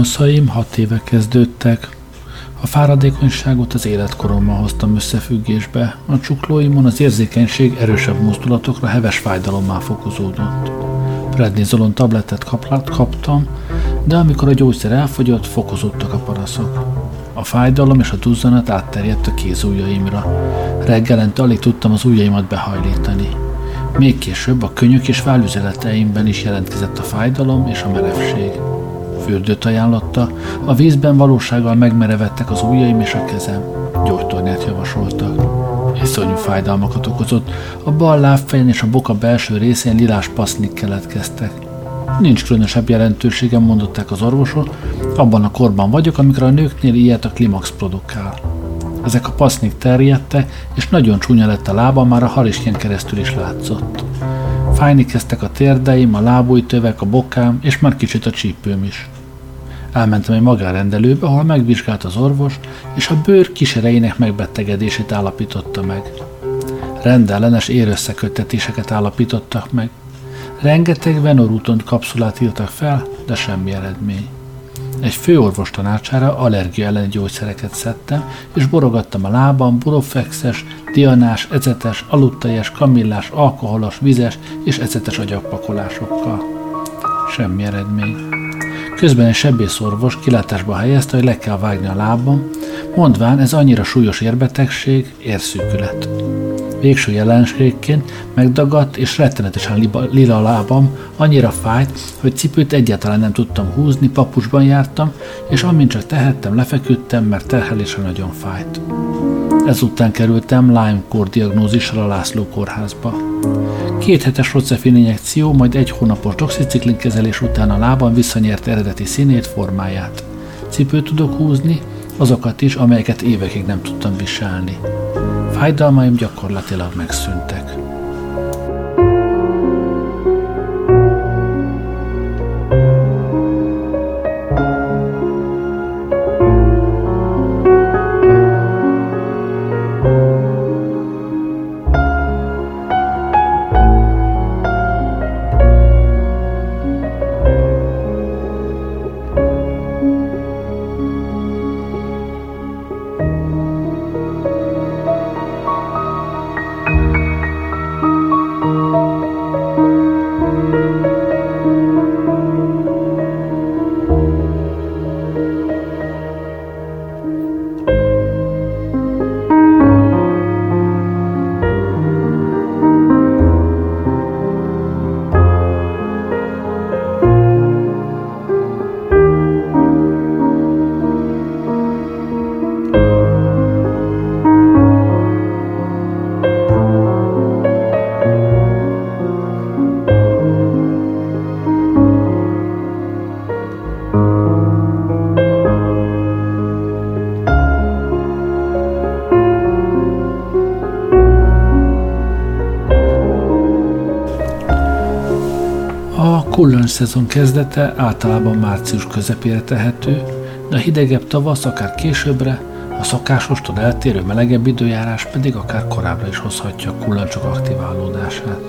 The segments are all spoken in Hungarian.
Panaszaim hat éve kezdődtek. A fáradékonyságot az életkorommal hoztam összefüggésbe, a csuklóimon az érzékenység erősebb mozdulatokra heves fájdalommal fokozódott. Prednizolon tabletet kaplat kaptam, de amikor a gyógyszer elfogyott, fokozódtak a panaszok. A fájdalom és a duzzanat átterjedt a kézujjaimra. Reggelente alig tudtam az ujjaimat behajlítani. Még később a könyök és vállüzeleteimben is jelentkezett a fájdalom és a merevség. Fürdőt ajánlotta, a vízben valósággal megmerevettek az ujjaim és a kezem. Gyógytornyát javasoltak. Iszonyú fájdalmakat okozott, a bal lábfejen és a boka belső részén lilás pasznik keletkeztek. Nincs különösebb jelentősége, mondották az orvosok, abban a korban vagyok, amikor a nőknél ilyet a klimax produkál. Ezek a pasznik terjedtek, és nagyon csúnya lett a lába, már a harisnyen keresztül is látszott. Fájni kezdtek a térdeim, a lábújtövek, a bokám, és már kicsit a csípőm is. Elmentem egy magárendelőbe, ahol megvizsgált az orvos, és a bőr kisereinek megbetegedését állapította meg. Rendellenes érösszeköttetéseket állapítottak meg. Rengeteg Venoruton kapszulát írtak fel, de semmi eredmény. Egy főorvos tanácsára allergia elleni gyógyszereket szedtem, és borogattam a lábam burofexes, dianás, ecetes, aludteljes, kamillás, alkoholos, vizes és ecetes agyagpakolásokkal. Semmi eredmény. Közben egy sebészorvos kilátásba helyezte, hogy le kell vágni a lábam, mondván ez annyira súlyos érbetegség, érszűkület. Végső jelenségként megdagadt és rettenetesen lila lábam, annyira fájt, hogy cipőt egyáltalán nem tudtam húzni, papusban jártam, és amint csak tehettem, lefeküdtem, mert terhelése nagyon fájt. Ezután kerültem Lyme-kór diagnózissal a László kórházba. Két hetes rocefin injekció, majd egy hónapos doxiciklin kezelés után a lábam visszanyert eredeti színét, formáját. Cipőt tudok húzni, azokat is, amelyeket évekig nem tudtam viselni. Fájdalmaim gyakorlatilag megszűntek. Szezon kezdete általában március közepére tehető, de a hidegebb tavasz akár későbbre, a szokásostól eltérő melegebb időjárás pedig akár korábbra is hozhatja a kullancsok aktiválódását.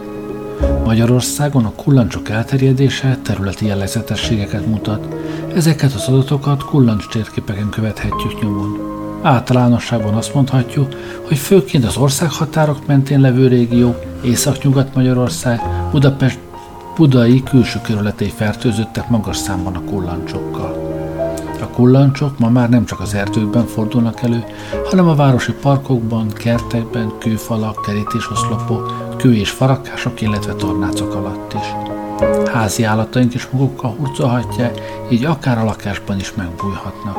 Magyarországon a kullancsok elterjedése területi jellegzetességeket mutat. Ezeket az adatokat kullancs térképeken követhetjük nyomon. Általánosságban azt mondhatjuk, hogy főként az országhatárok mentén levő régió, Észak-Nyugat-Magyarország, Budapest budai külső kerületei fertőzöttek magas számban a kullancsokkal. A kullancsok ma már nem csak az erdőkben fordulnak elő, hanem a városi parkokban, kertekben, kőfalak, kerítésoszlopok, kő- és farakások, illetve tornácok alatt is. Házi állataink is magukkal hurcolhatják, így akár a lakásban is megbújhatnak.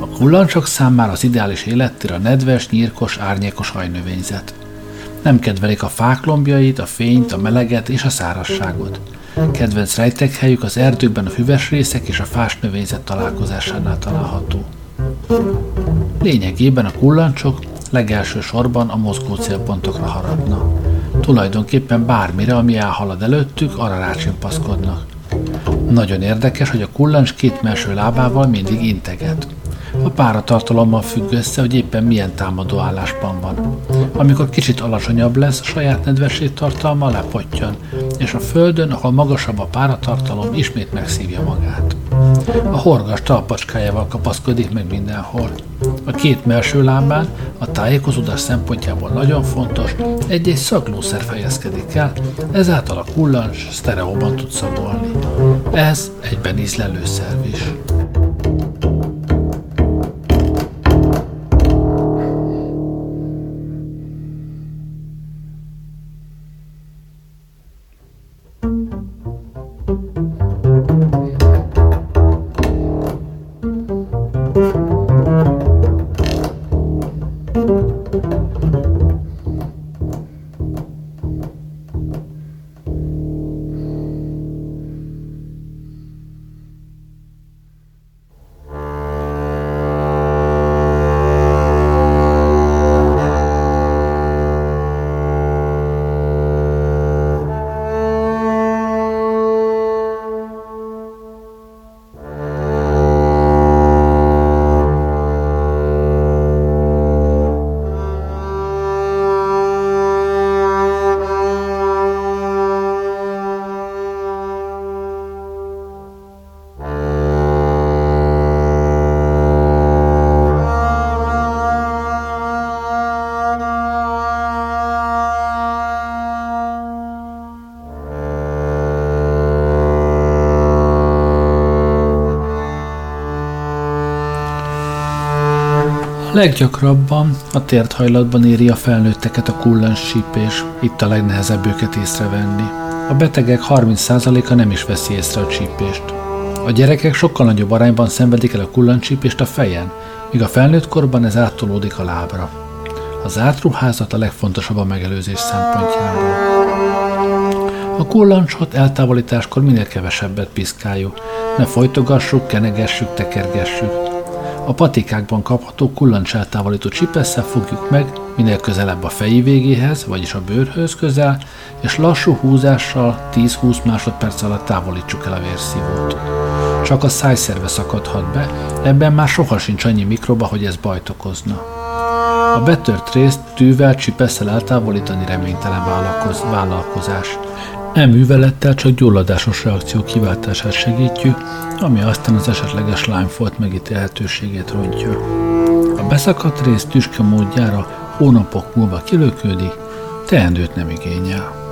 A kullancsok számára az ideális élettér a nedves, nyírkos, árnyékos hajnövényzet – nem kedvelik a fák lombjait, a fényt, a meleget és a szárasságot. Kedvenc rejtekhelyük az erdőkben a füves részek és a fás növényzet találkozásánál található. Lényegében a kullancsok legelső sorban a mozgó célpontokra haradna. Tulajdonképpen bármire, ami elhalad előttük, arra rácsimpaszkodnak. Nagyon érdekes, hogy a kullancs két melső lábával mindig integet. A páratartalommal függ össze, hogy éppen milyen támadó állásban van. Amikor kicsit alacsonyabb lesz, a saját nedvesség tartalma lepottyan, és a földön, ahol magasabb a páratartalom, ismét megszívja magát. A horgas talpacskájával kapaszkodik meg mindenhol. A két melső lábán a tájékozódás szempontjából nagyon fontos, egy-egy szaglószer fejezkedik el, ezáltal a kullancs sztereóban tud szagolni. Ez egyben ízlelőszerv is. Leggyakrabban a tért hajlatban éri a felnőtteket a kullans sípés, itt a legnehezebb őket észrevenni. A betegek 30%-a nem is veszi észre a csípést. A gyerekek sokkal nagyobb arányban szenvedik el a kullancsípést a fejen, míg a felnőtt korban ez áttolódik a lábra. A zárt ruházat a legfontosabb a megelőzés szempontjából. A kullancsot eltávolításkor minél kevesebbet piszkáljuk. Ne folytogassuk, kenegessük, tekergessük. A patikákban kapható kullancsáltávolító csipesszel fogjuk meg, minél közelebb a feji végéhez, vagyis a bőrhöz közel, és lassú húzással 10-20 másodperc alatt távolítsuk el a vérszívót. Csak a szájszerve szakadhat be, ebben már soha sincs annyi mikroba, hogy ez bajt okozna. A betört részt tűvel, csipesszel eltávolítani reménytelen vállalkozás. E művelettel csak gyulladásos reakció kiváltását segítjük, ami aztán az esetleges lányfolt megítélhetőségét rontja. A beszakadt rész tüske módjára hónapok múlva kilökődik, teendőt nem igényel.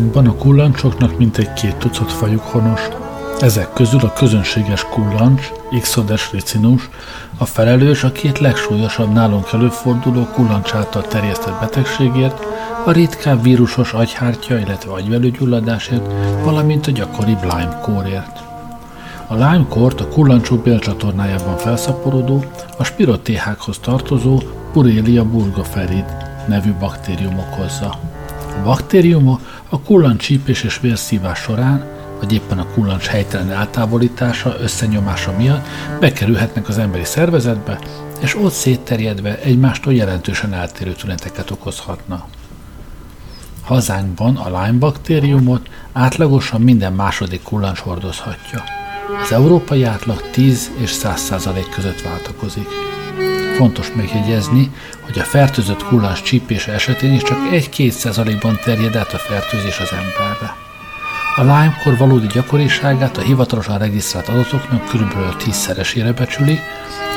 Hazánkban a kullancsoknak mintegy két tucat fajuk honos. Ezek közül a közönséges kullancs, Ixodes ricinus, a felelős a két legsúlyosabb nálunk előforduló kullancs által terjesztett betegségért, a ritkább vírusos agyhártya, illetve agyvelőgyulladásért, valamint a gyakori Lyme kórért. A Lyme kort a kullancsú bélcsatornájában felszaporodó, a spirotéhákhoz tartozó Purelia burgoferid nevű baktérium okozza. A baktériumok a kullancs csípés és vérszívás során, vagy éppen a kullancs helytelen eltávolítása, összenyomása miatt bekerülhetnek az emberi szervezetbe, és ott szétterjedve egymástól jelentősen eltérő tüneteket okozhatna. Hazánkban a Lyme baktériumot átlagosan minden második kullancs hordozhatja. Az európai átlag 10 és 100 százalék között váltakozik. Fontos megjegyezni, hogy a fertőzött kullans csípése esetén is csak 1-2 százalékban terjed át a fertőzés az emberre. A Lyme-kor valódi gyakoriságát a hivatalosan regisztrált adatoknak kb. 10-szeresére becsüli,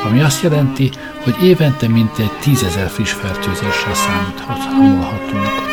ami azt jelenti, hogy évente mintegy 10 ezer friss fertőzéssel számíthatunk. Az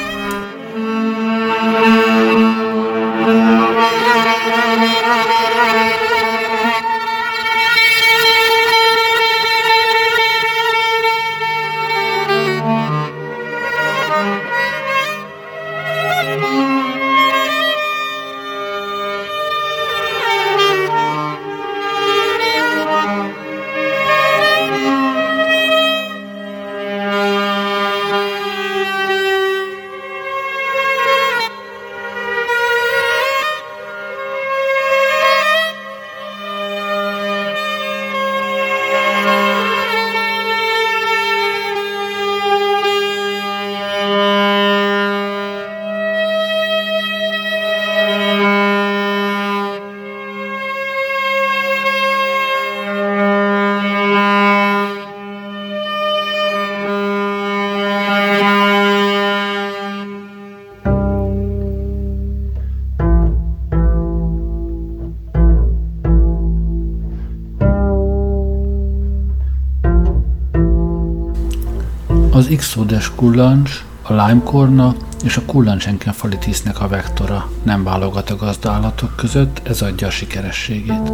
Ixodes kullancs, a Lymekorna és a kullancsenkenfalitisnek a vektora nem válogat a gazdaállatok között, ez adja a sikerességét.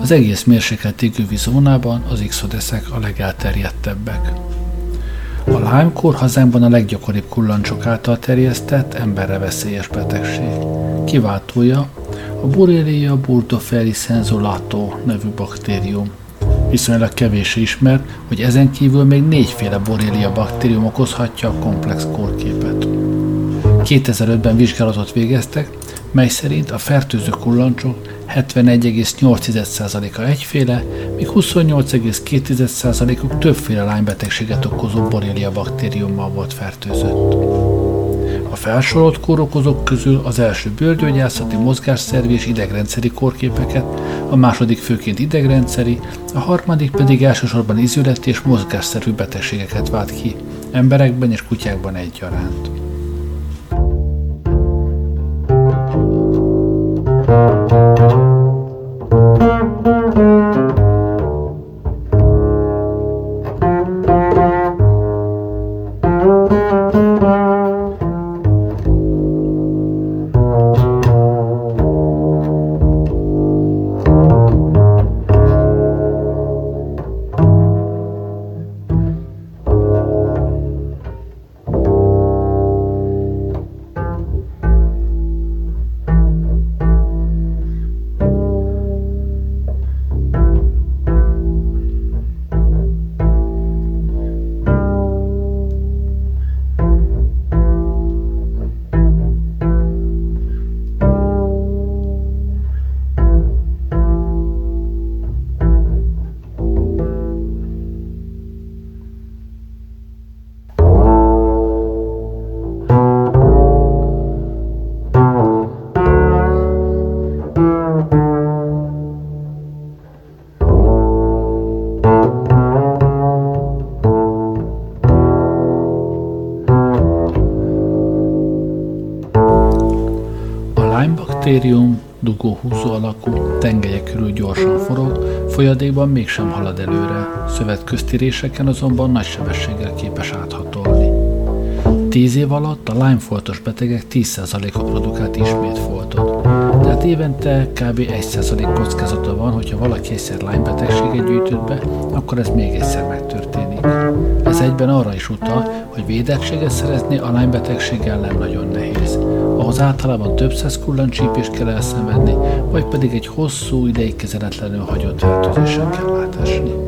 Az egész mérsékelt égővi zónában az Ixodeszek a legelterjedtebbek. A Lyme-kór hazánkban a leggyakoribb kullancsok által terjesztett, emberre veszélyes betegség. Kiváltója a Borrelia burgdorferi senzolato nevű baktérium, Viszonylag kevés ismert, hogy ezen kívül még négyféle borrelia baktérium okozhatja a komplex kórképet. 2005-ben vizsgálatot végeztek, mely szerint a fertőző kullancsok 71,8%-a egyféle, míg 28,2%-uk többféle lánybetegséget okozó borrelia baktériummal volt fertőzött. A felsorolt kórokozók közül az első bőrgyógyászati, mozgásszervi és idegrendszeri kórképeket, a második főként idegrendszeri, a harmadik pedig elsősorban izületi és mozgásszerű betegségeket vált ki, emberekben és kutyákban egyaránt. Baktérium dugóhúzó alakú, tengelye körül gyorsan forog, folyadékban mégsem halad előre, szövetközti réseken azonban nagy sebességgel képes áthatolni. Tíz év alatt a Lyme-foltos betegek 10%-a produkált ismét foltot. Tehát évente kb. 1% kockázata van, hogyha valaki egyszer Lyme betegséget gyűjtött be, akkor ez még egyszer megtörténik. Ez egyben arra is utal, hogy védettséget szerezni a Lyme betegség ellen nagyon nehéz. Ahhoz általában több száz kullancsípést kell elszenvedni, vagy pedig egy hosszú ideig kezeletlenül hagyott fertőzésen kell átesni.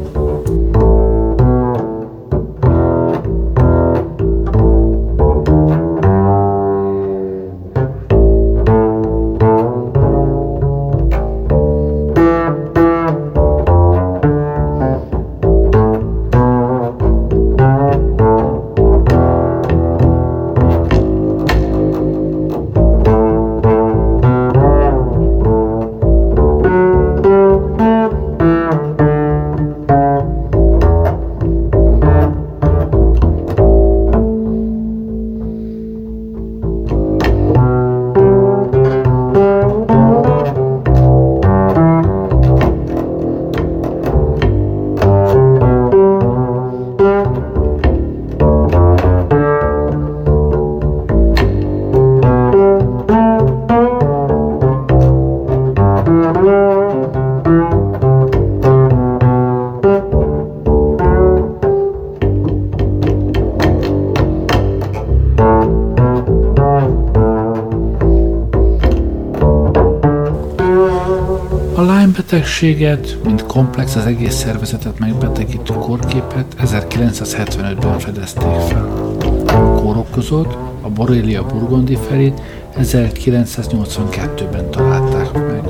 Betegséget, mint komplex az egész szervezetet megbetegítő kórképet 1975-ben fedezték fel. A kórok között a Borrelia burgundiferit 1982-ben találták meg.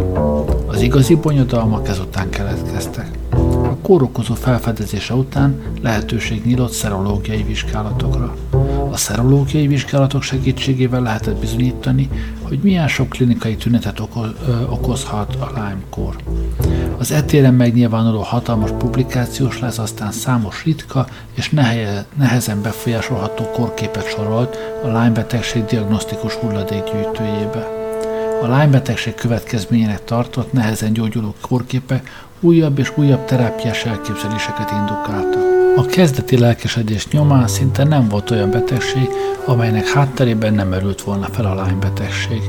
Az igazi bonyodalmak ezután keletkeztek. A kórokozó felfedezése után lehetőség nyílt szerológiai vizsgálatokra. A szerológiai vizsgálatok segítségével lehetett bizonyítani, hogy milyen sok klinikai tünetet okozhat a Lyme-kór. Az etéren megnyilvánuló hatalmas publikációs lesz aztán számos ritka és nehezen befolyásolható korképet sorolt a Lyme betegség diagnosztikus hulladékgyűjtőjébe. A Lyme betegség következményének tartott nehezen gyógyuló korképek újabb és újabb terápiás elképzeléseket indukáltak. A kezdeti lelkesedés nyomán szinte nem volt olyan betegség, amelynek hátterében nem merült volna fel a Lyme betegség.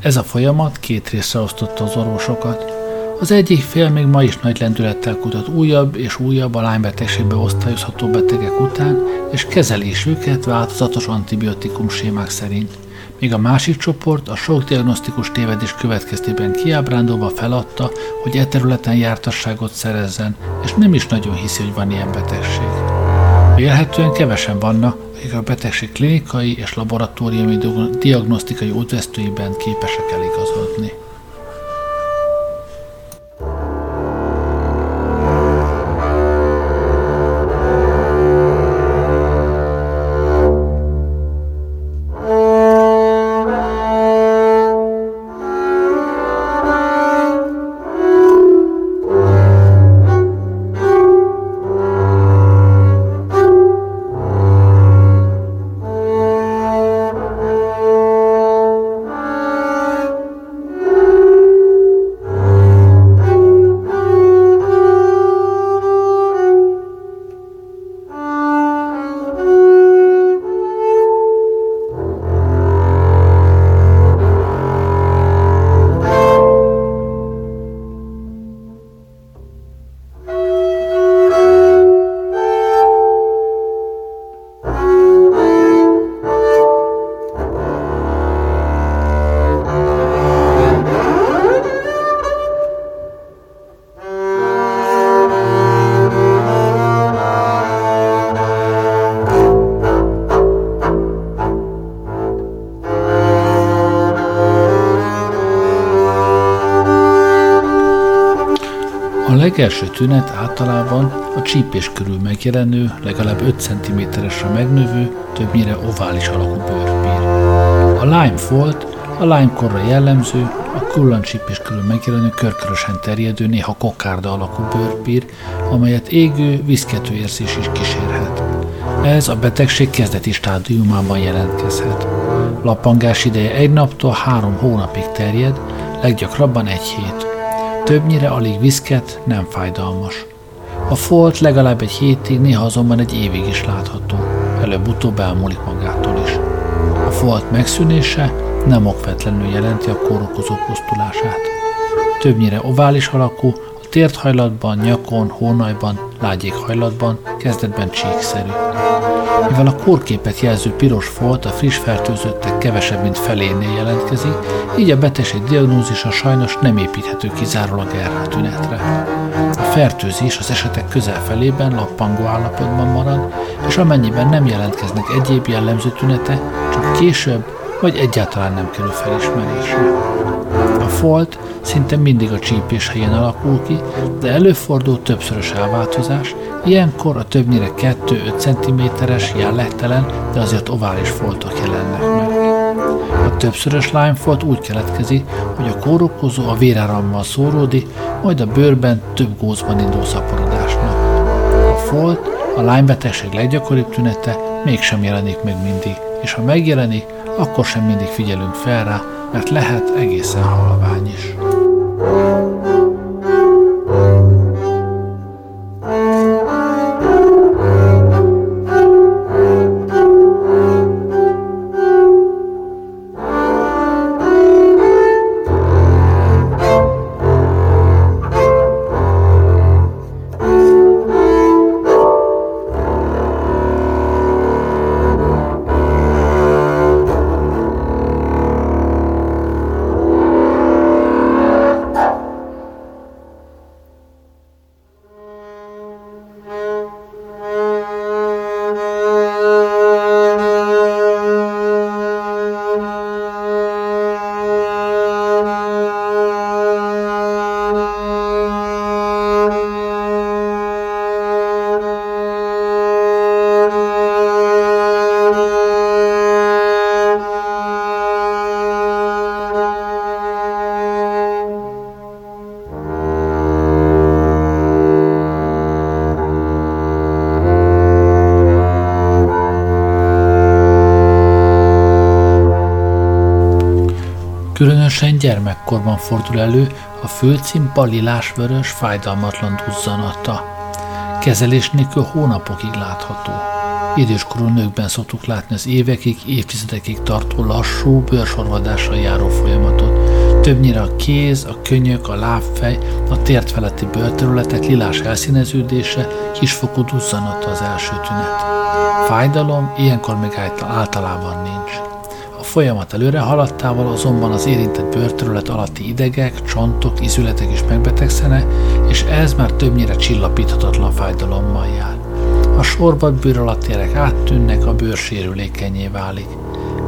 Ez a folyamat két részre osztotta az orvosokat. Az egyik fél még ma is nagy lendülettel kutat újabb és újabb a lánybetegségbe osztályozható betegek után, és kezelés őket változatos antibiotikum sémák szerint. Míg a másik csoport a sok diagnosztikus tévedés következtében kiábrándulva feladta, hogy e területen jártasságot szerezzen, és nem is nagyon hiszi, hogy van ilyen betegség. Vélhetően kevesen vannak, akik a betegség klinikai és laboratóriumi diagnosztikai útvesztőiben képesek eligazodni. Legelső tünet általában a csípés körül megjelenő, legalább 5 cm-esre megnövő, többnyire ovális alakú bőrpír. A Lyme folt a Lyme korra jellemző, a kullancsípés körül megjelenő körkörösen terjedő, néha kokárda alakú bőrpír, amelyet égő, viszkető érzés is kísérhet. Ez a betegség kezdeti stádiumában jelentkezhet. Lapangás ideje egy naptól három hónapig terjed, leggyakrabban egy hét. Többnyire alig viszket, nem fájdalmas. A folt legalább egy hétig, néha azonban egy évig is látható. Előbb-utóbb elmúlik magától is. A folt megszűnése nem okvetlenül jelenti a kórokozó pusztulását. Többnyire ovális alakú, tért hajlatban, nyakon, hónajban, lágyék hajlatban, kezdetben csíkszerű. Mivel a kórképet jelző piros folt a friss fertőzöttek kevesebb, mint felénél jelentkezik, így a betegség diagnózisa sajnos nem építhető kizárólag erre a tünetre. A fertőzés az esetek közel felében lappangó állapotban marad, és amennyiben nem jelentkeznek egyéb jellemző tünete, csak később vagy egyáltalán nem kerül felismerésre. Folt szinte mindig a csípés helyén alakul ki, de előfordul többszörös elváltozás, ilyenkor a többnyire 2-5 cm-es jellegtelen, de azért ovális foltok jelennek meg. A többszörös folt úgy keletkezik, hogy a kórokozó a vérárammal szóródik, majd a bőrben több gózban indul szaporodásnak. A folt, a lánybetegség leggyakoribb tünete mégsem jelenik meg mindig, és ha megjelenik, akkor sem mindig figyelünk fel rá, mert lehet egészen halvány is. Különösen gyermekkorban fordul elő a főcímpa lilás-vörös fájdalmatlan duzzanata. Kezelés nélkül hónapokig látható. Időskorú nőkben szoktuk látni az évekig, évtizedekig tartó lassú, bőrsorvadással járó folyamatot. Többnyire a kéz, a könyök, a lábfej, a tért feletti bőrterületek lilás elszíneződése, kisfokú duzzanata az első tünet. Fájdalom ilyenkor még általában nincs. Folyamat előre haladtával azonban az érintett bőrterület alatti idegek, csontok, izületek is megbetegszenek, és ez már többnyire csillapíthatatlan fájdalommal jár. A sorbat bőr alatt érek áttűnnek, a bőr sérülékenyé válik.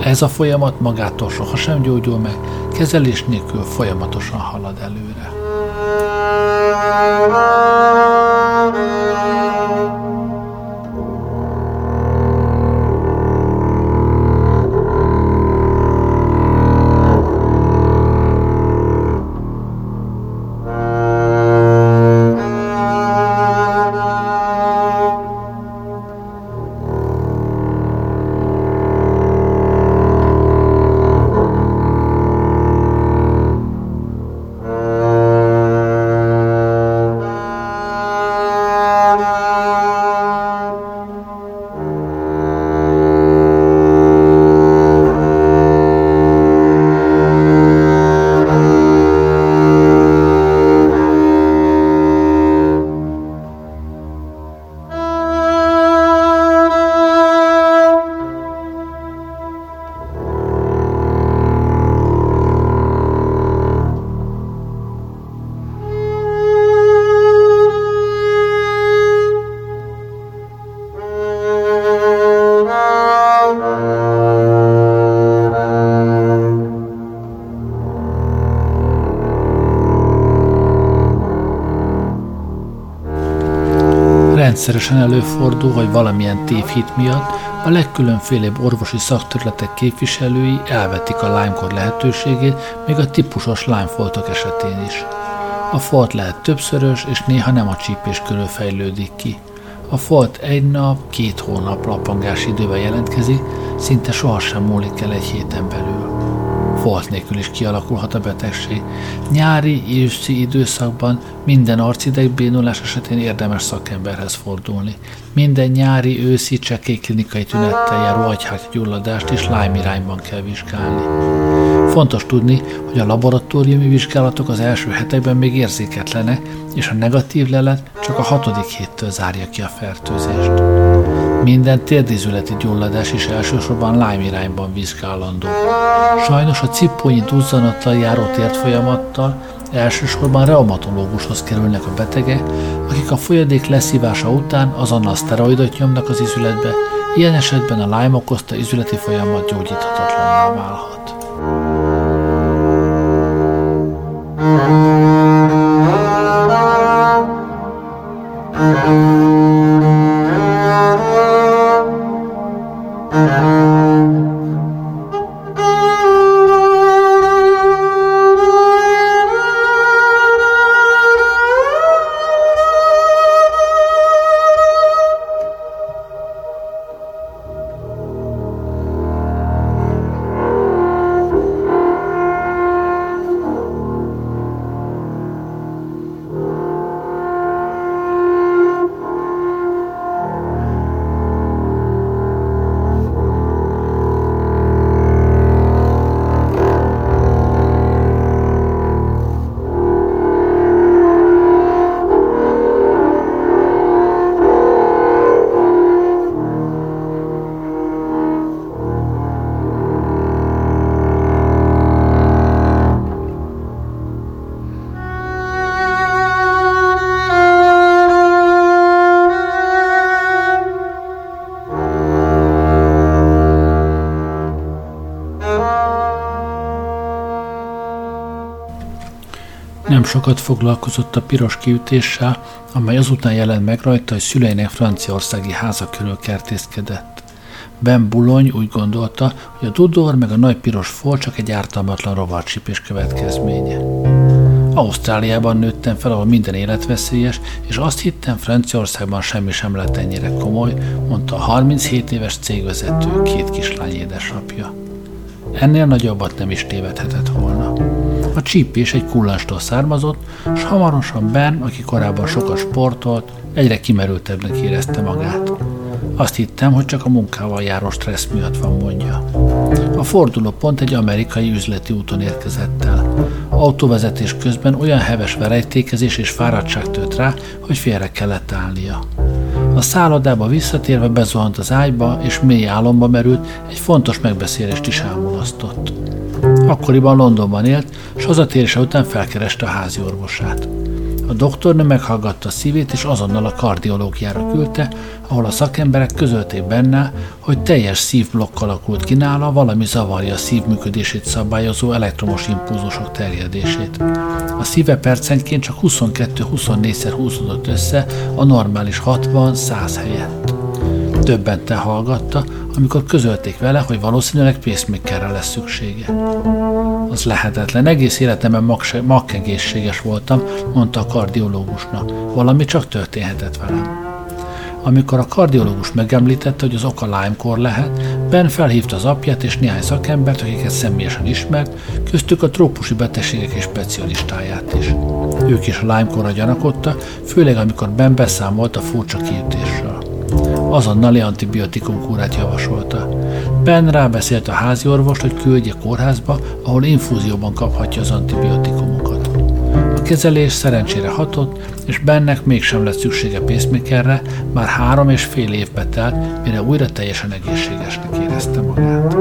Ez a folyamat magától sohasem gyógyul meg, kezelés nélkül folyamatosan halad előre. Rendszeresen előfordul, hogy valamilyen tévhit miatt a legkülönfélebb orvosi szakterületek képviselői elvetik a Lyme-kor lehetőségét, még a típusos Lyme-foltok esetén is. A folt lehet többszörös, és néha nem a csípés körül fejlődik ki. A folt egy nap, két hónap lapangás idővel jelentkezik, szinte sohasem múlik el egy héten belül folt nélkül is kialakulhat a betegség. Nyári, őszi időszakban minden arcidegbénulás esetén érdemes szakemberhez fordulni. Minden nyári, őszi, csekély klinikai tünettel járó agyhártygyulladást is Lyme irányban kell vizsgálni. Fontos tudni, hogy a laboratóriumi vizsgálatok az első hetekben még érzéketlenek, és a negatív lelet csak a hatodik héttől zárja ki a fertőzést. Minden térdizületi gyulladás is elsősorban Lyme irányban vizsgálandó. Sajnos a cipónyi duzzanattal járó térdfolyamattal elsősorban reumatológushoz kerülnek a betegek, akik a folyadék leszívása után azonnal szteroidot nyomnak az izületbe, ilyen esetben a Lyme okozta izületi folyamat gyógyíthatatlanná válhat. Nem sokat foglalkozott a piros kiütéssel, amely azután jelent meg rajta, hogy szüleinek franciaországi háza körül kertészkedett. Ben Bulony úgy gondolta, hogy a dudor meg a nagy piros fol csak egy ártalmatlan rovarcsipés következménye. Ausztráliában nőttem fel, ahol minden életveszélyes, és azt hittem, Franciaországban semmi sem lett ennyire komoly, mondta a 37 éves cégvezető két kislány édesapja. Ennél nagyobbat nem is tévedhetett volna. A csípés egy kullanstól származott, s hamarosan Ben, aki korábban sokat sportolt, egyre kimerültebbnek érezte magát. Azt hittem, hogy csak a munkával járó stressz miatt van mondja. A fordulópont egy amerikai üzleti úton érkezett el. Autóvezetés közben olyan heves verejtékezés és fáradtság tört rá, hogy félre kellett állnia. A szállodába visszatérve bezuhant az ágyba, és mély álomba merült, egy fontos megbeszélést is elmulasztott. Akkoriban Londonban élt, s hazatérése után felkereste a házi orvosát. A doktornő meghallgatta a szívét, és azonnal a kardiológiára küldte, ahol a szakemberek közölték benne, hogy teljes szívblokk alakult ki nála, valami zavarja a szívműködését szabályozó elektromos impulzusok terjedését. A szíve percenként csak 22-24-szer húzódott össze a normális 60-100 helyett. Többente hallgatta, amikor közölték vele, hogy valószínűleg pacemakerre lesz szüksége. Az lehetetlen, egész életemben makkegészséges voltam, mondta a kardiológusnak. Valami csak történhetett velem. Amikor a kardiológus megemlítette, hogy az oka Lyme-kor lehet, Ben felhívta az apját és néhány szakembert, akiket személyesen ismert, köztük a trópusi betegségek és specialistáját is. Ők is a Lyme-korra főleg amikor Ben beszámolt a furcsa kiütésről. Azonnali antibiotikum kúrát javasolta. Ben rábeszélt a házi orvost, hogy küldje kórházba, ahol infúzióban kaphatja az antibiotikumokat. A kezelés szerencsére hatott, és bennek mégsem lett szüksége pacemakerre, már három és fél évbe telt, mire újra teljesen egészségesnek érezte magát.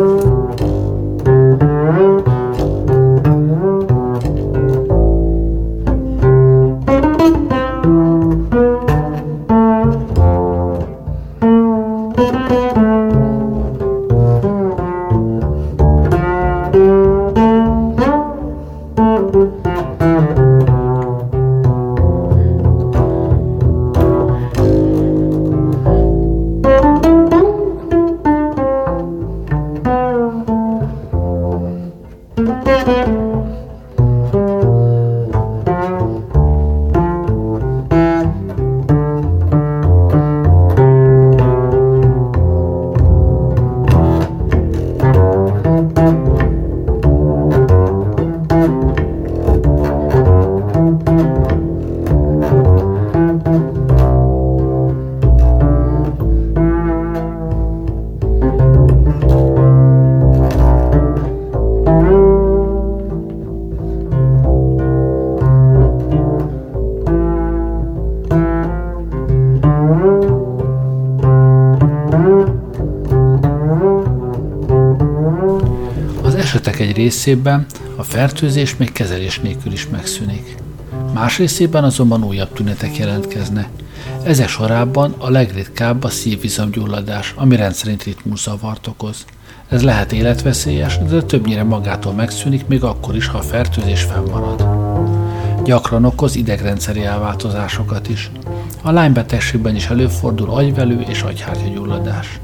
Részében a fertőzés még kezelés nélkül is megszűnik. Más részében azonban újabb tünetek jelentkeznek. Ezek sorában a legritkább a szívizomgyulladás, ami rendszerint ritmuszavart okoz. Ez lehet életveszélyes, de többnyire magától megszűnik, még akkor is, ha a fertőzés fennmarad. Gyakran okoz idegrendszeri elváltozásokat is. A lánybetegségben is előfordul agyvelő és agyhártyagyulladás.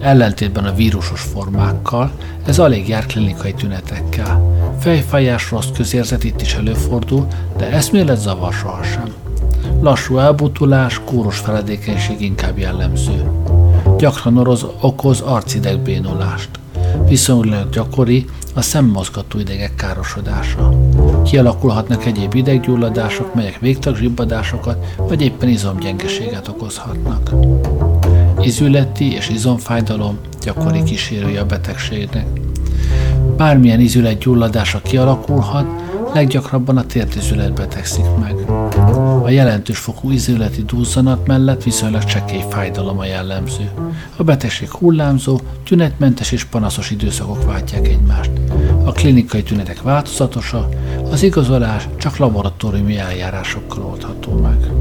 Ellentétben a vírusos formákkal, ez alig jár klinikai tünetekkel. Fejfájás, rossz közérzet itt is előfordul, de eszmélet zavar sohasem. Lassú elbutulás, kóros feledékenység inkább jellemző. Gyakran oroz, okoz arcidegbénulást. Viszonylag gyakori a szemmozgató idegek károsodása. Kialakulhatnak egyéb ideggyulladások, melyek végtagzsibbadásokat vagy éppen izomgyengeséget okozhatnak. Izületi és izomfájdalom gyakori kísérője a betegségnek. Bármilyen izületgyulladása kialakulhat, leggyakrabban a tértizület betegszik meg. A jelentős fokú izületi duzzanat mellett viszonylag csekély fájdalom a jellemző. A betegség hullámzó, tünetmentes és panaszos időszakok váltják egymást. A klinikai tünetek változatosa, az igazolás csak laboratóriumi eljárásokkal oldható meg.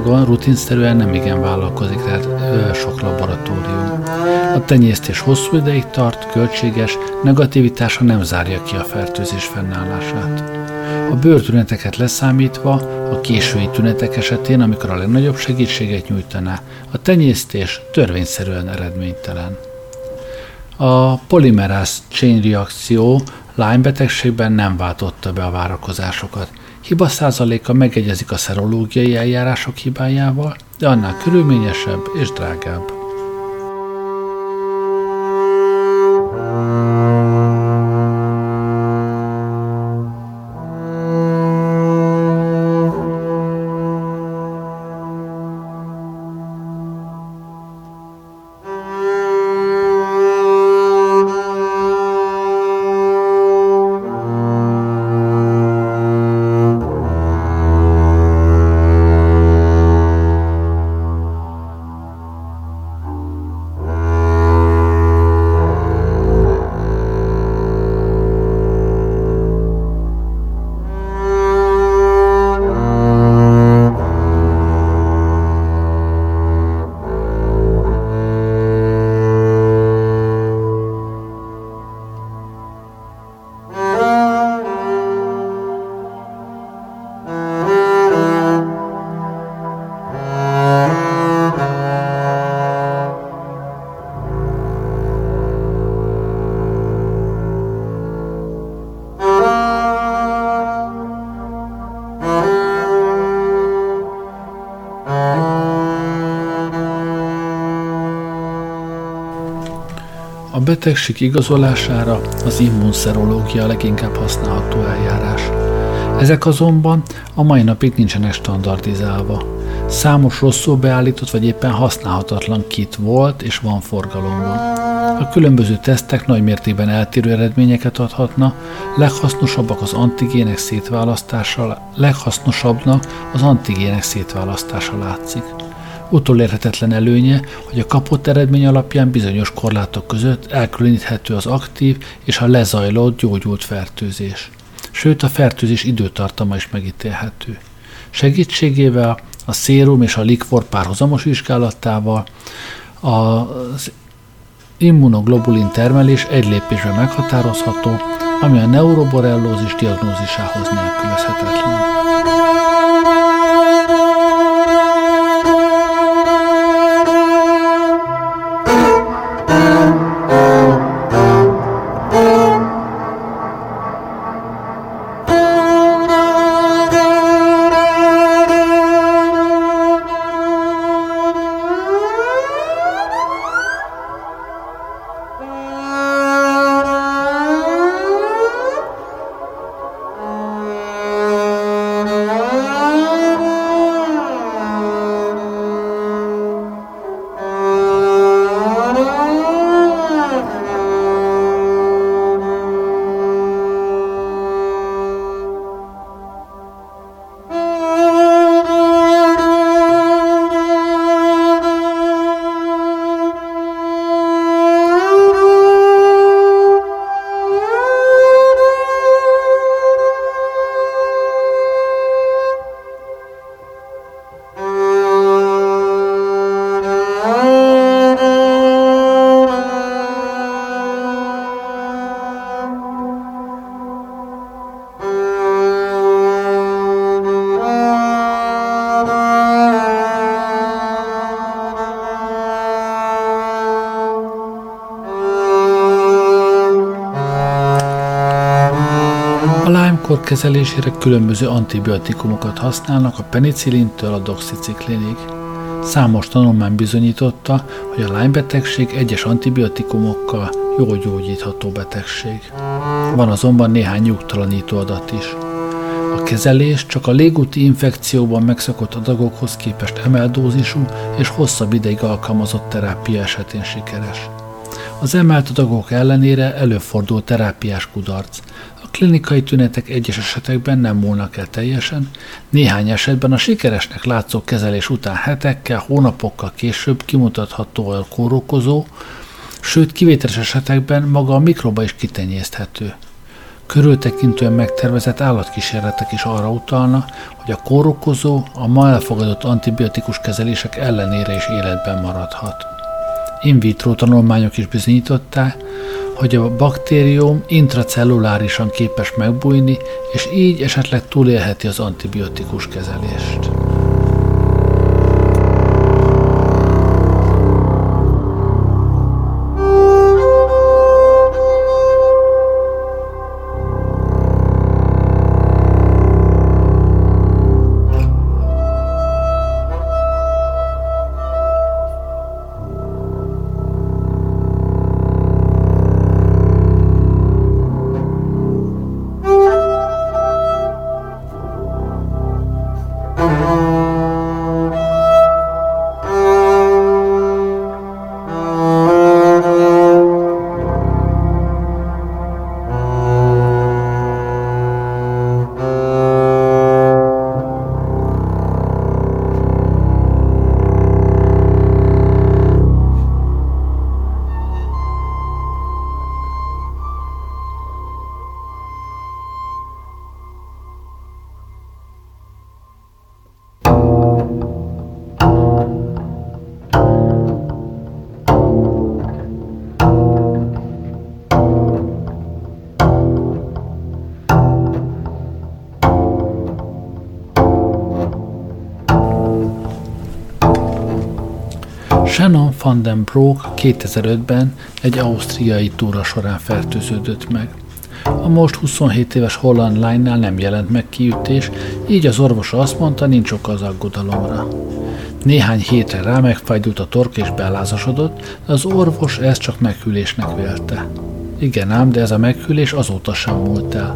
Magyarországon rutinszerűen nem igen vállalkozik rá sok laboratórium. A tenyésztés hosszú ideig tart, költséges, negativitása nem zárja ki a fertőzés fennállását. A bőrtüneteket leszámítva, a késői tünetek esetén, amikor a legnagyobb segítséget nyújtaná, a tenyésztés törvényszerűen eredménytelen. A polimeráz chain reakció Lyme betegségben nem váltotta be a várakozásokat. Hiba százaléka megegyezik a szerológiai eljárások hibájával, de annál körülményesebb és drágább. Betegség igazolására az immunszerológia leginkább használható eljárás. Ezek azonban a mai napig nincsenek standardizálva. Számos rosszul beállított vagy éppen használhatatlan kit volt és van forgalomban. A különböző tesztek nagy mértékben eltérő eredményeket adhatna, leghasznosabbak az antigének szétválasztása, leghasznosabbnak az antigének szétválasztása látszik. Utolérhetetlen előnye, hogy a kapott eredmény alapján bizonyos korlátok között elkülöníthető az aktív és a lezajlott gyógyult fertőzés. Sőt, a fertőzés időtartama is megítélhető. Segítségével a szérum és a likvor párhuzamos vizsgálatával az immunoglobulin termelés egy lépésben meghatározható, ami a neuroborellózis diagnózisához nélkülözhetetlen. Kezelésére különböző antibiotikumokat használnak a penicillintől a doxiciklinig. Számos tanulmány bizonyította, hogy a Lyme betegség egyes antibiotikumokkal jól gyógyítható betegség. Van azonban néhány nyugtalanító adat is. A kezelés csak a légúti infekcióban megszokott adagokhoz képest emeldózisú és hosszabb ideig alkalmazott terápia esetén sikeres. Az emelt adagok ellenére előfordul terápiás kudarc, klinikai tünetek egyes esetekben nem múlnak el teljesen, néhány esetben a sikeresnek látszó kezelés után hetekkel, hónapokkal később kimutatható a kórokozó, sőt kivételes esetekben maga a mikroba is kitenyészthető. Körültekintően megtervezett állatkísérletek is arra utalna, hogy a kórokozó a ma elfogadott antibiotikus kezelések ellenére is életben maradhat. In vitro tanulmányok is bizonyították, hogy a baktérium intracellulárisan képes megbújni, és így esetleg túlélheti az antibiotikus kezelést. Van den Broek 2005-ben egy ausztriai túra során fertőződött meg. A most 27 éves holland lánynál nem jelent meg kiütés, így az orvos azt mondta, nincs oka az aggodalomra. Néhány hétre rá megfájdult a tork és belázasodott, de az orvos ezt csak meghűlésnek vélte. Igen ám, de ez a meghűlés azóta sem múlt el.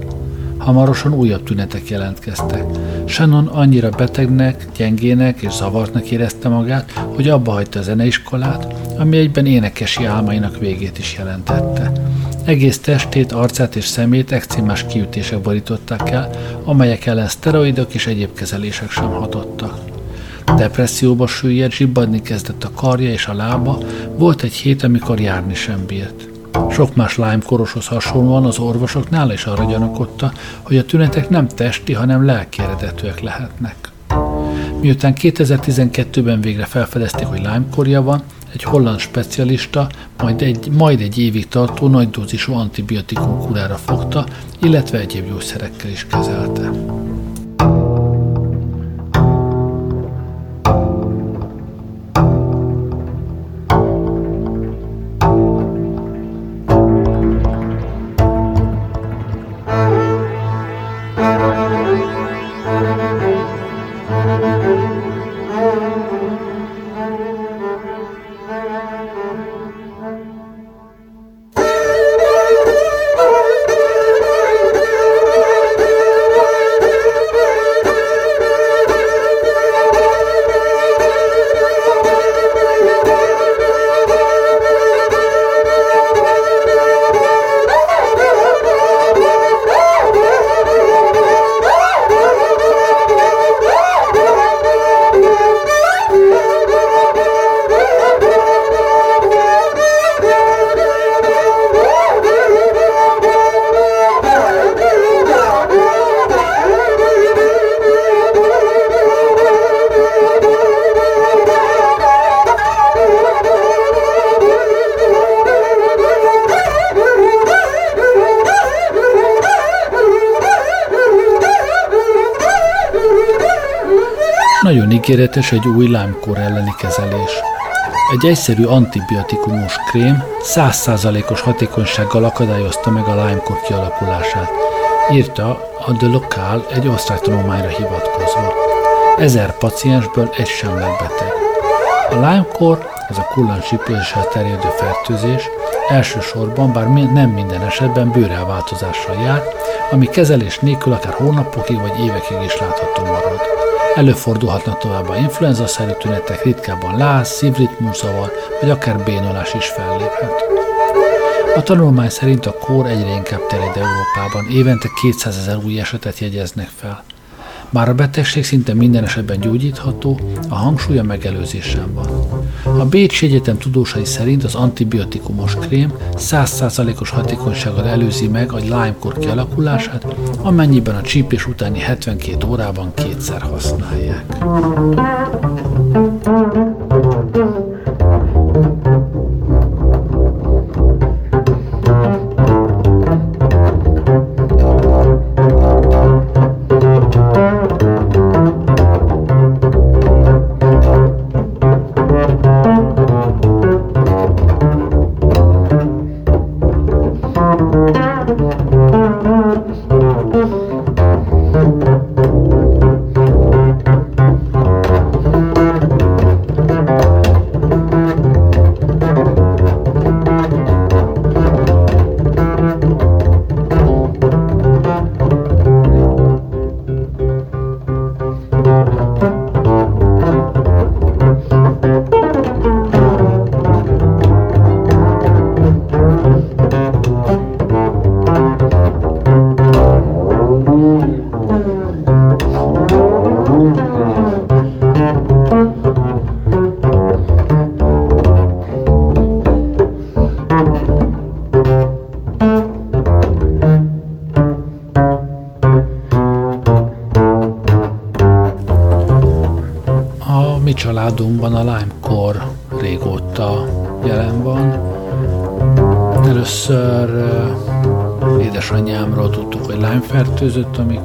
Hamarosan újabb tünetek jelentkeztek. Shannon annyira betegnek, gyengének és zavartnak érezte magát, hogy abba hagyta a zeneiskolát, ami egyben énekesi álmainak végét is jelentette. Egész testét, arcát és szemét ekcímás kiütések borították el, amelyek ellen szteroidok és egyéb kezelések sem hatottak. Depresszióba süllyedt, zsibbadni kezdett a karja és a lába, volt egy hét, amikor járni sem bírt. Sok más Lyme koroshoz hasonlóan az orvosok nála is arra gyanakodta, hogy a tünetek nem testi, hanem lelki eredetűek lehetnek. Miután 2012-ben végre felfedezték, hogy Lyme korja van, egy holland specialista majd egy, majd egy évig tartó nagydózisú antibiotikum kurára fogta, illetve egyéb gyógyszerekkel is kezelte. Ígéretes egy új lámkór elleni kezelés. Egy egyszerű antibiotikumos krém 100%-os hatékonysággal akadályozta meg a Lyme-kor kialakulását, írta a The Local egy osztrák tanulmányra hivatkozva. Ezer paciensből egy sem lett beteg. A Lyme-kor, ez a kullan sípléssel terjedő fertőzés, elsősorban, bár nem minden esetben bőrelváltozással jár, ami kezelés nélkül akár hónapokig vagy évekig is látható marad. Előfordulhatnak továbbá influenza-szerű tünetek, ritkábban láz, szívritmuszavar, vagy akár bénolás is felléphet. A tanulmány szerint a kór egyre inkább terjed Európában, évente 200 ezer új esetet jegyeznek fel. Bár a betegség szinte minden esetben gyógyítható, a hangsúly a megelőzésen van. A Bécsi Egyetem tudósai szerint az antibiotikumos krém 100%-os hatékonysággal előzi meg a Lyme-kor kialakulását, amennyiben a csípés utáni 72 órában kétszer használják.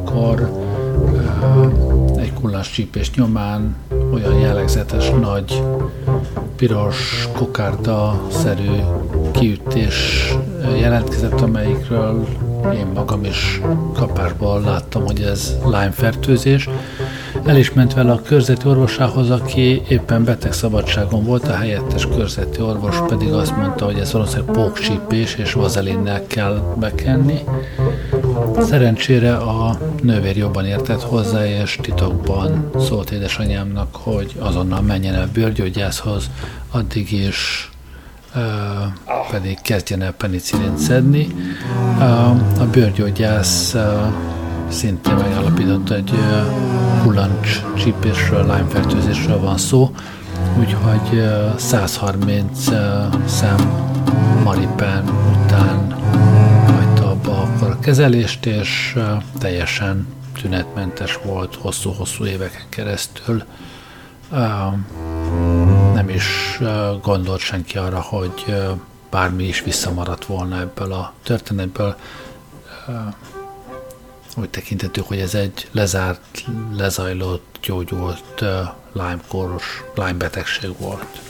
Fertőzött, amikor egy kullás csípés nyomán olyan jellegzetes nagy piros kokárda-szerű kiütés jelentkezett, amelyikről én magam is kapásból láttam, hogy ez Lyme fertőzés. El is ment vele a körzeti orvosához, aki éppen betegszabadságon volt, a helyettes körzeti orvos pedig azt mondta, hogy ez valószínűleg pókcsípés és vazelinnel kell bekenni. Szerencsére a nővér jobban értett hozzá, és titokban szólt édesanyámnak, hogy azonnal menjen el bőrgyógyászhoz, addig is uh, pedig kezdjen el penicillint szedni. A bőrgyógyász uh, szintén megállapította, egy kullancs csípésről, lájmfertőzésről van szó, úgyhogy 130 szem maripán után kezelést, és teljesen tünetmentes volt hosszú-hosszú éveken keresztül. Nem is gondolt senki arra, hogy bármi is visszamaradt volna ebből a történetből úgy tekintető, hogy ez egy lezárt, lezajlott, gyógyult Lyme-kóros Lyme betegség volt.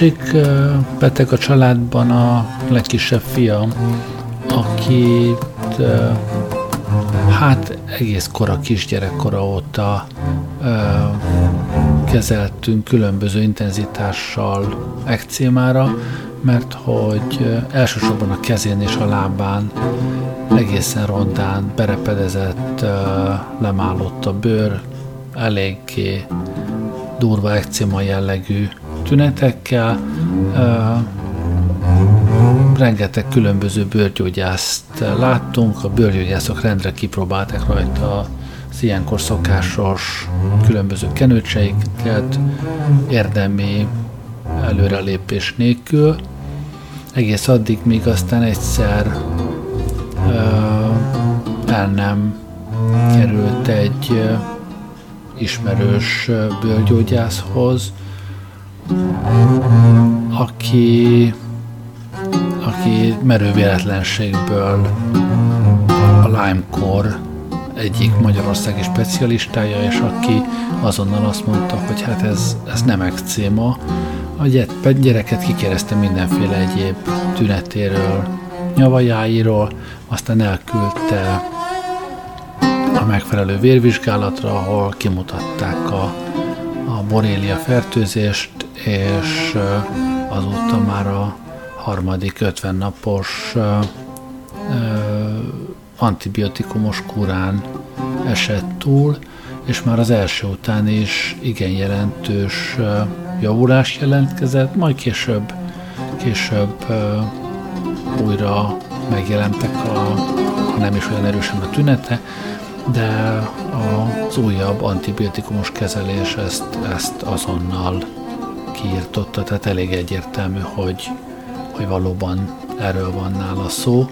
Másik beteg a családban a legkisebb fiam, akit hát egész kora kisgyerekkora óta kezeltünk különböző intenzitással ekcémára, mert hogy elsősorban a kezén és a lábán egészen rondán berepedezett, lemálott a bőr, eléggé durva ekcima jellegű tünetekkel. Rengeteg különböző bőrgyógyászt láttunk, a bőrgyógyászok rendre kipróbálták rajta az ilyenkor szokásos különböző kenőcseiket érdemi előrelépés nélkül, egész addig, míg aztán egyszer el nem került egy ismerős bőrgyógyászhoz, aki, aki merő véletlenségből a Lyme-kor egyik magyarországi specialistája, és aki azonnal azt mondta, hogy hát ez, ez nem ekcéma. A gyereket kikereszte mindenféle egyéb tünetéről, nyavajáiról, aztán elküldte a megfelelő vérvizsgálatra, ahol kimutatták a borélia fertőzést, és azóta már a harmadik 50 napos antibiotikumos kurán esett túl, és már az első után is igen jelentős javulás jelentkezett, majd később, később újra megjelentek a, ha nem is olyan erősen a tünete, de az újabb antibiotikumos kezelés ezt, ezt azonnal kiirtotta, tehát elég egyértelmű, hogy, hogy valóban erről van nála szó.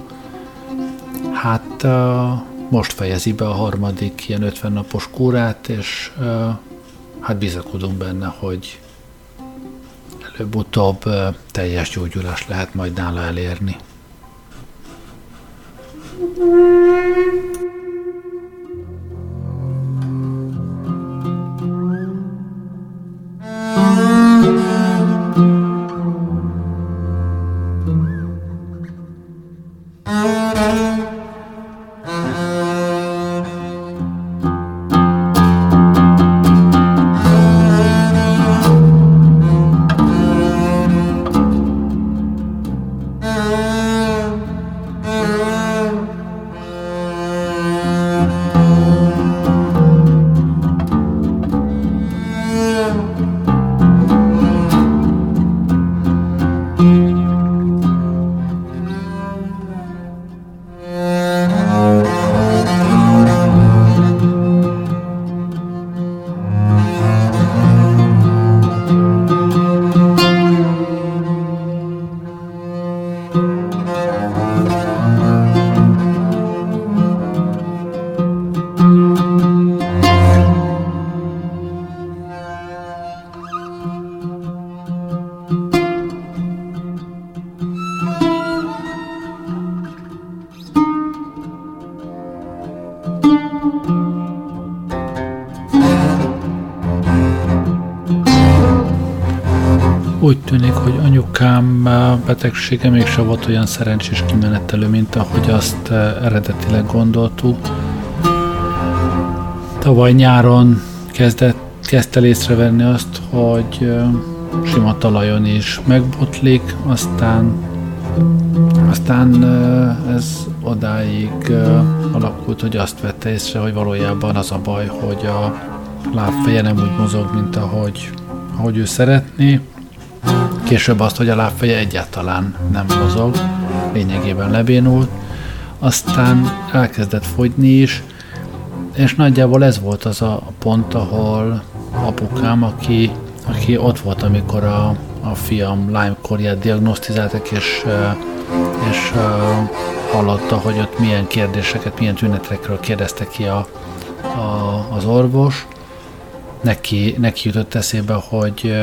Hát most fejezi be a harmadik ilyen 50 napos kúrát, és hát bizakodunk benne, hogy előbb-utóbb teljes gyógyulás lehet majd nála elérni. Úgy betegsége mégse volt olyan szerencsés kimenetelő, mint ahogy azt eh, eredetileg gondoltuk. Tavaly nyáron kezdett, kezdte észrevenni azt, hogy eh, sima talajon is megbotlik, aztán aztán eh, ez odáig alakult, hogy azt vette észre, hogy valójában az a baj, hogy a lábfeje nem úgy mozog, mint ahogy, ahogy ő szeretné, Később azt, hogy a lábfeje egyáltalán nem mozog, lényegében lebénult, aztán elkezdett fogyni is, és nagyjából ez volt az a pont, ahol apukám, aki, aki ott volt, amikor a, a fiam Lyme-korját diagnosztizáltak, és, és hallotta, hogy ott milyen kérdéseket, milyen tünetekről kérdezte ki a, a, az orvos. Neki, neki jutott eszébe, hogy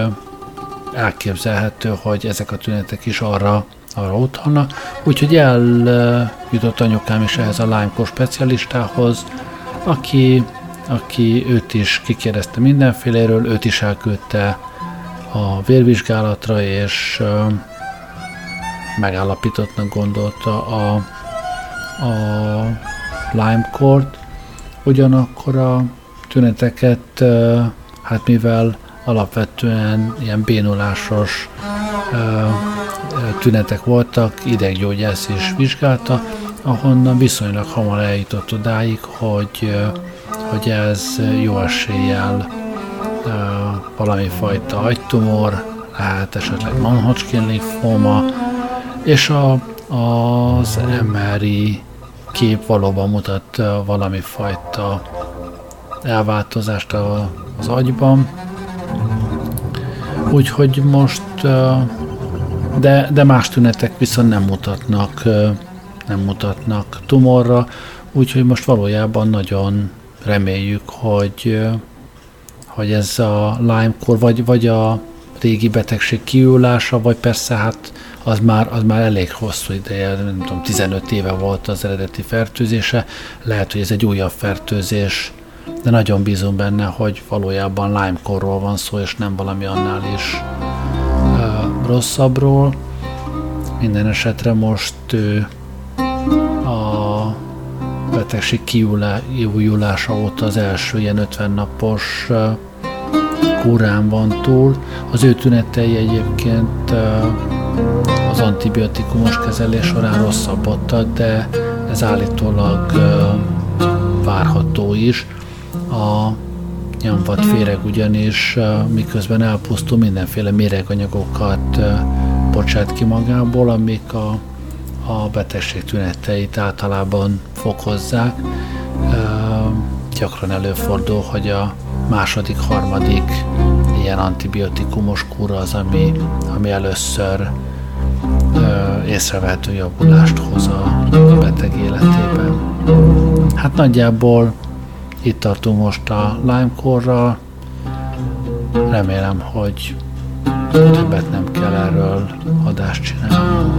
elképzelhető, hogy ezek a tünetek is arra, arra utalnak. Úgyhogy eljutott anyukám is ehhez a Lyme specialistához, aki, aki őt is kikérdezte mindenféléről, őt is elküldte a vérvizsgálatra, és megállapítottnak gondolta a, a Lyme-kort, ugyanakkor a tüneteket, hát mivel alapvetően ilyen bénulásos tünetek voltak, ideggyógyász is vizsgálta, ahonnan viszonylag hamar eljutott odáig, hogy, hogy ez jó eséllyel valami fajta agytumor, lehet esetleg non-Hodgkin linfóma, és a, az MRI kép valóban mutat valami fajta elváltozást az agyban. Úgyhogy most, de, de más tünetek viszont nem mutatnak, nem mutatnak tumorra, úgyhogy most valójában nagyon reméljük, hogy, hogy ez a Lyme-kor, vagy, vagy a régi betegség kiülása, vagy persze hát az már, az már elég hosszú ideje, nem tudom, 15 éve volt az eredeti fertőzése, lehet, hogy ez egy újabb fertőzés, de nagyon bízom benne, hogy valójában Lyme-korról van szó, és nem valami annál is uh, rosszabbról. Minden esetre most uh, a betegség kiújulása óta az első ilyen 50 napos uh, kúrán van túl. Az ő tünetei egyébként az antibiotikumos kezelés során rosszabbodtak, de ez állítólag várható is. A nyomvat féreg ugyanis miközben elpusztul mindenféle méreganyagokat bocsát ki magából, amik a, a betegség tüneteit általában fokozzák. Gyakran előfordul, hogy a második, harmadik ilyen antibiotikumos kúra az, ami, ami először észrevehető javulást hoz a beteg életében. Hát nagyjából itt tartunk most a Lyme-korral. Remélem, hogy többet nem kell erről adást csinálni.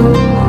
Música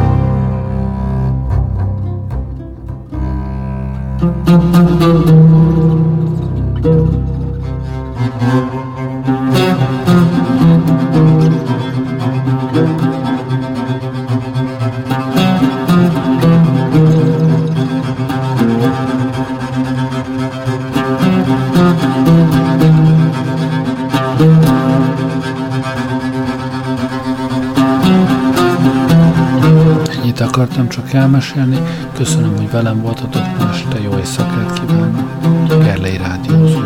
elmesélni. Köszönöm, hogy velem voltatok, most jó éjszakát kívánok. Gerlei Rádiózó.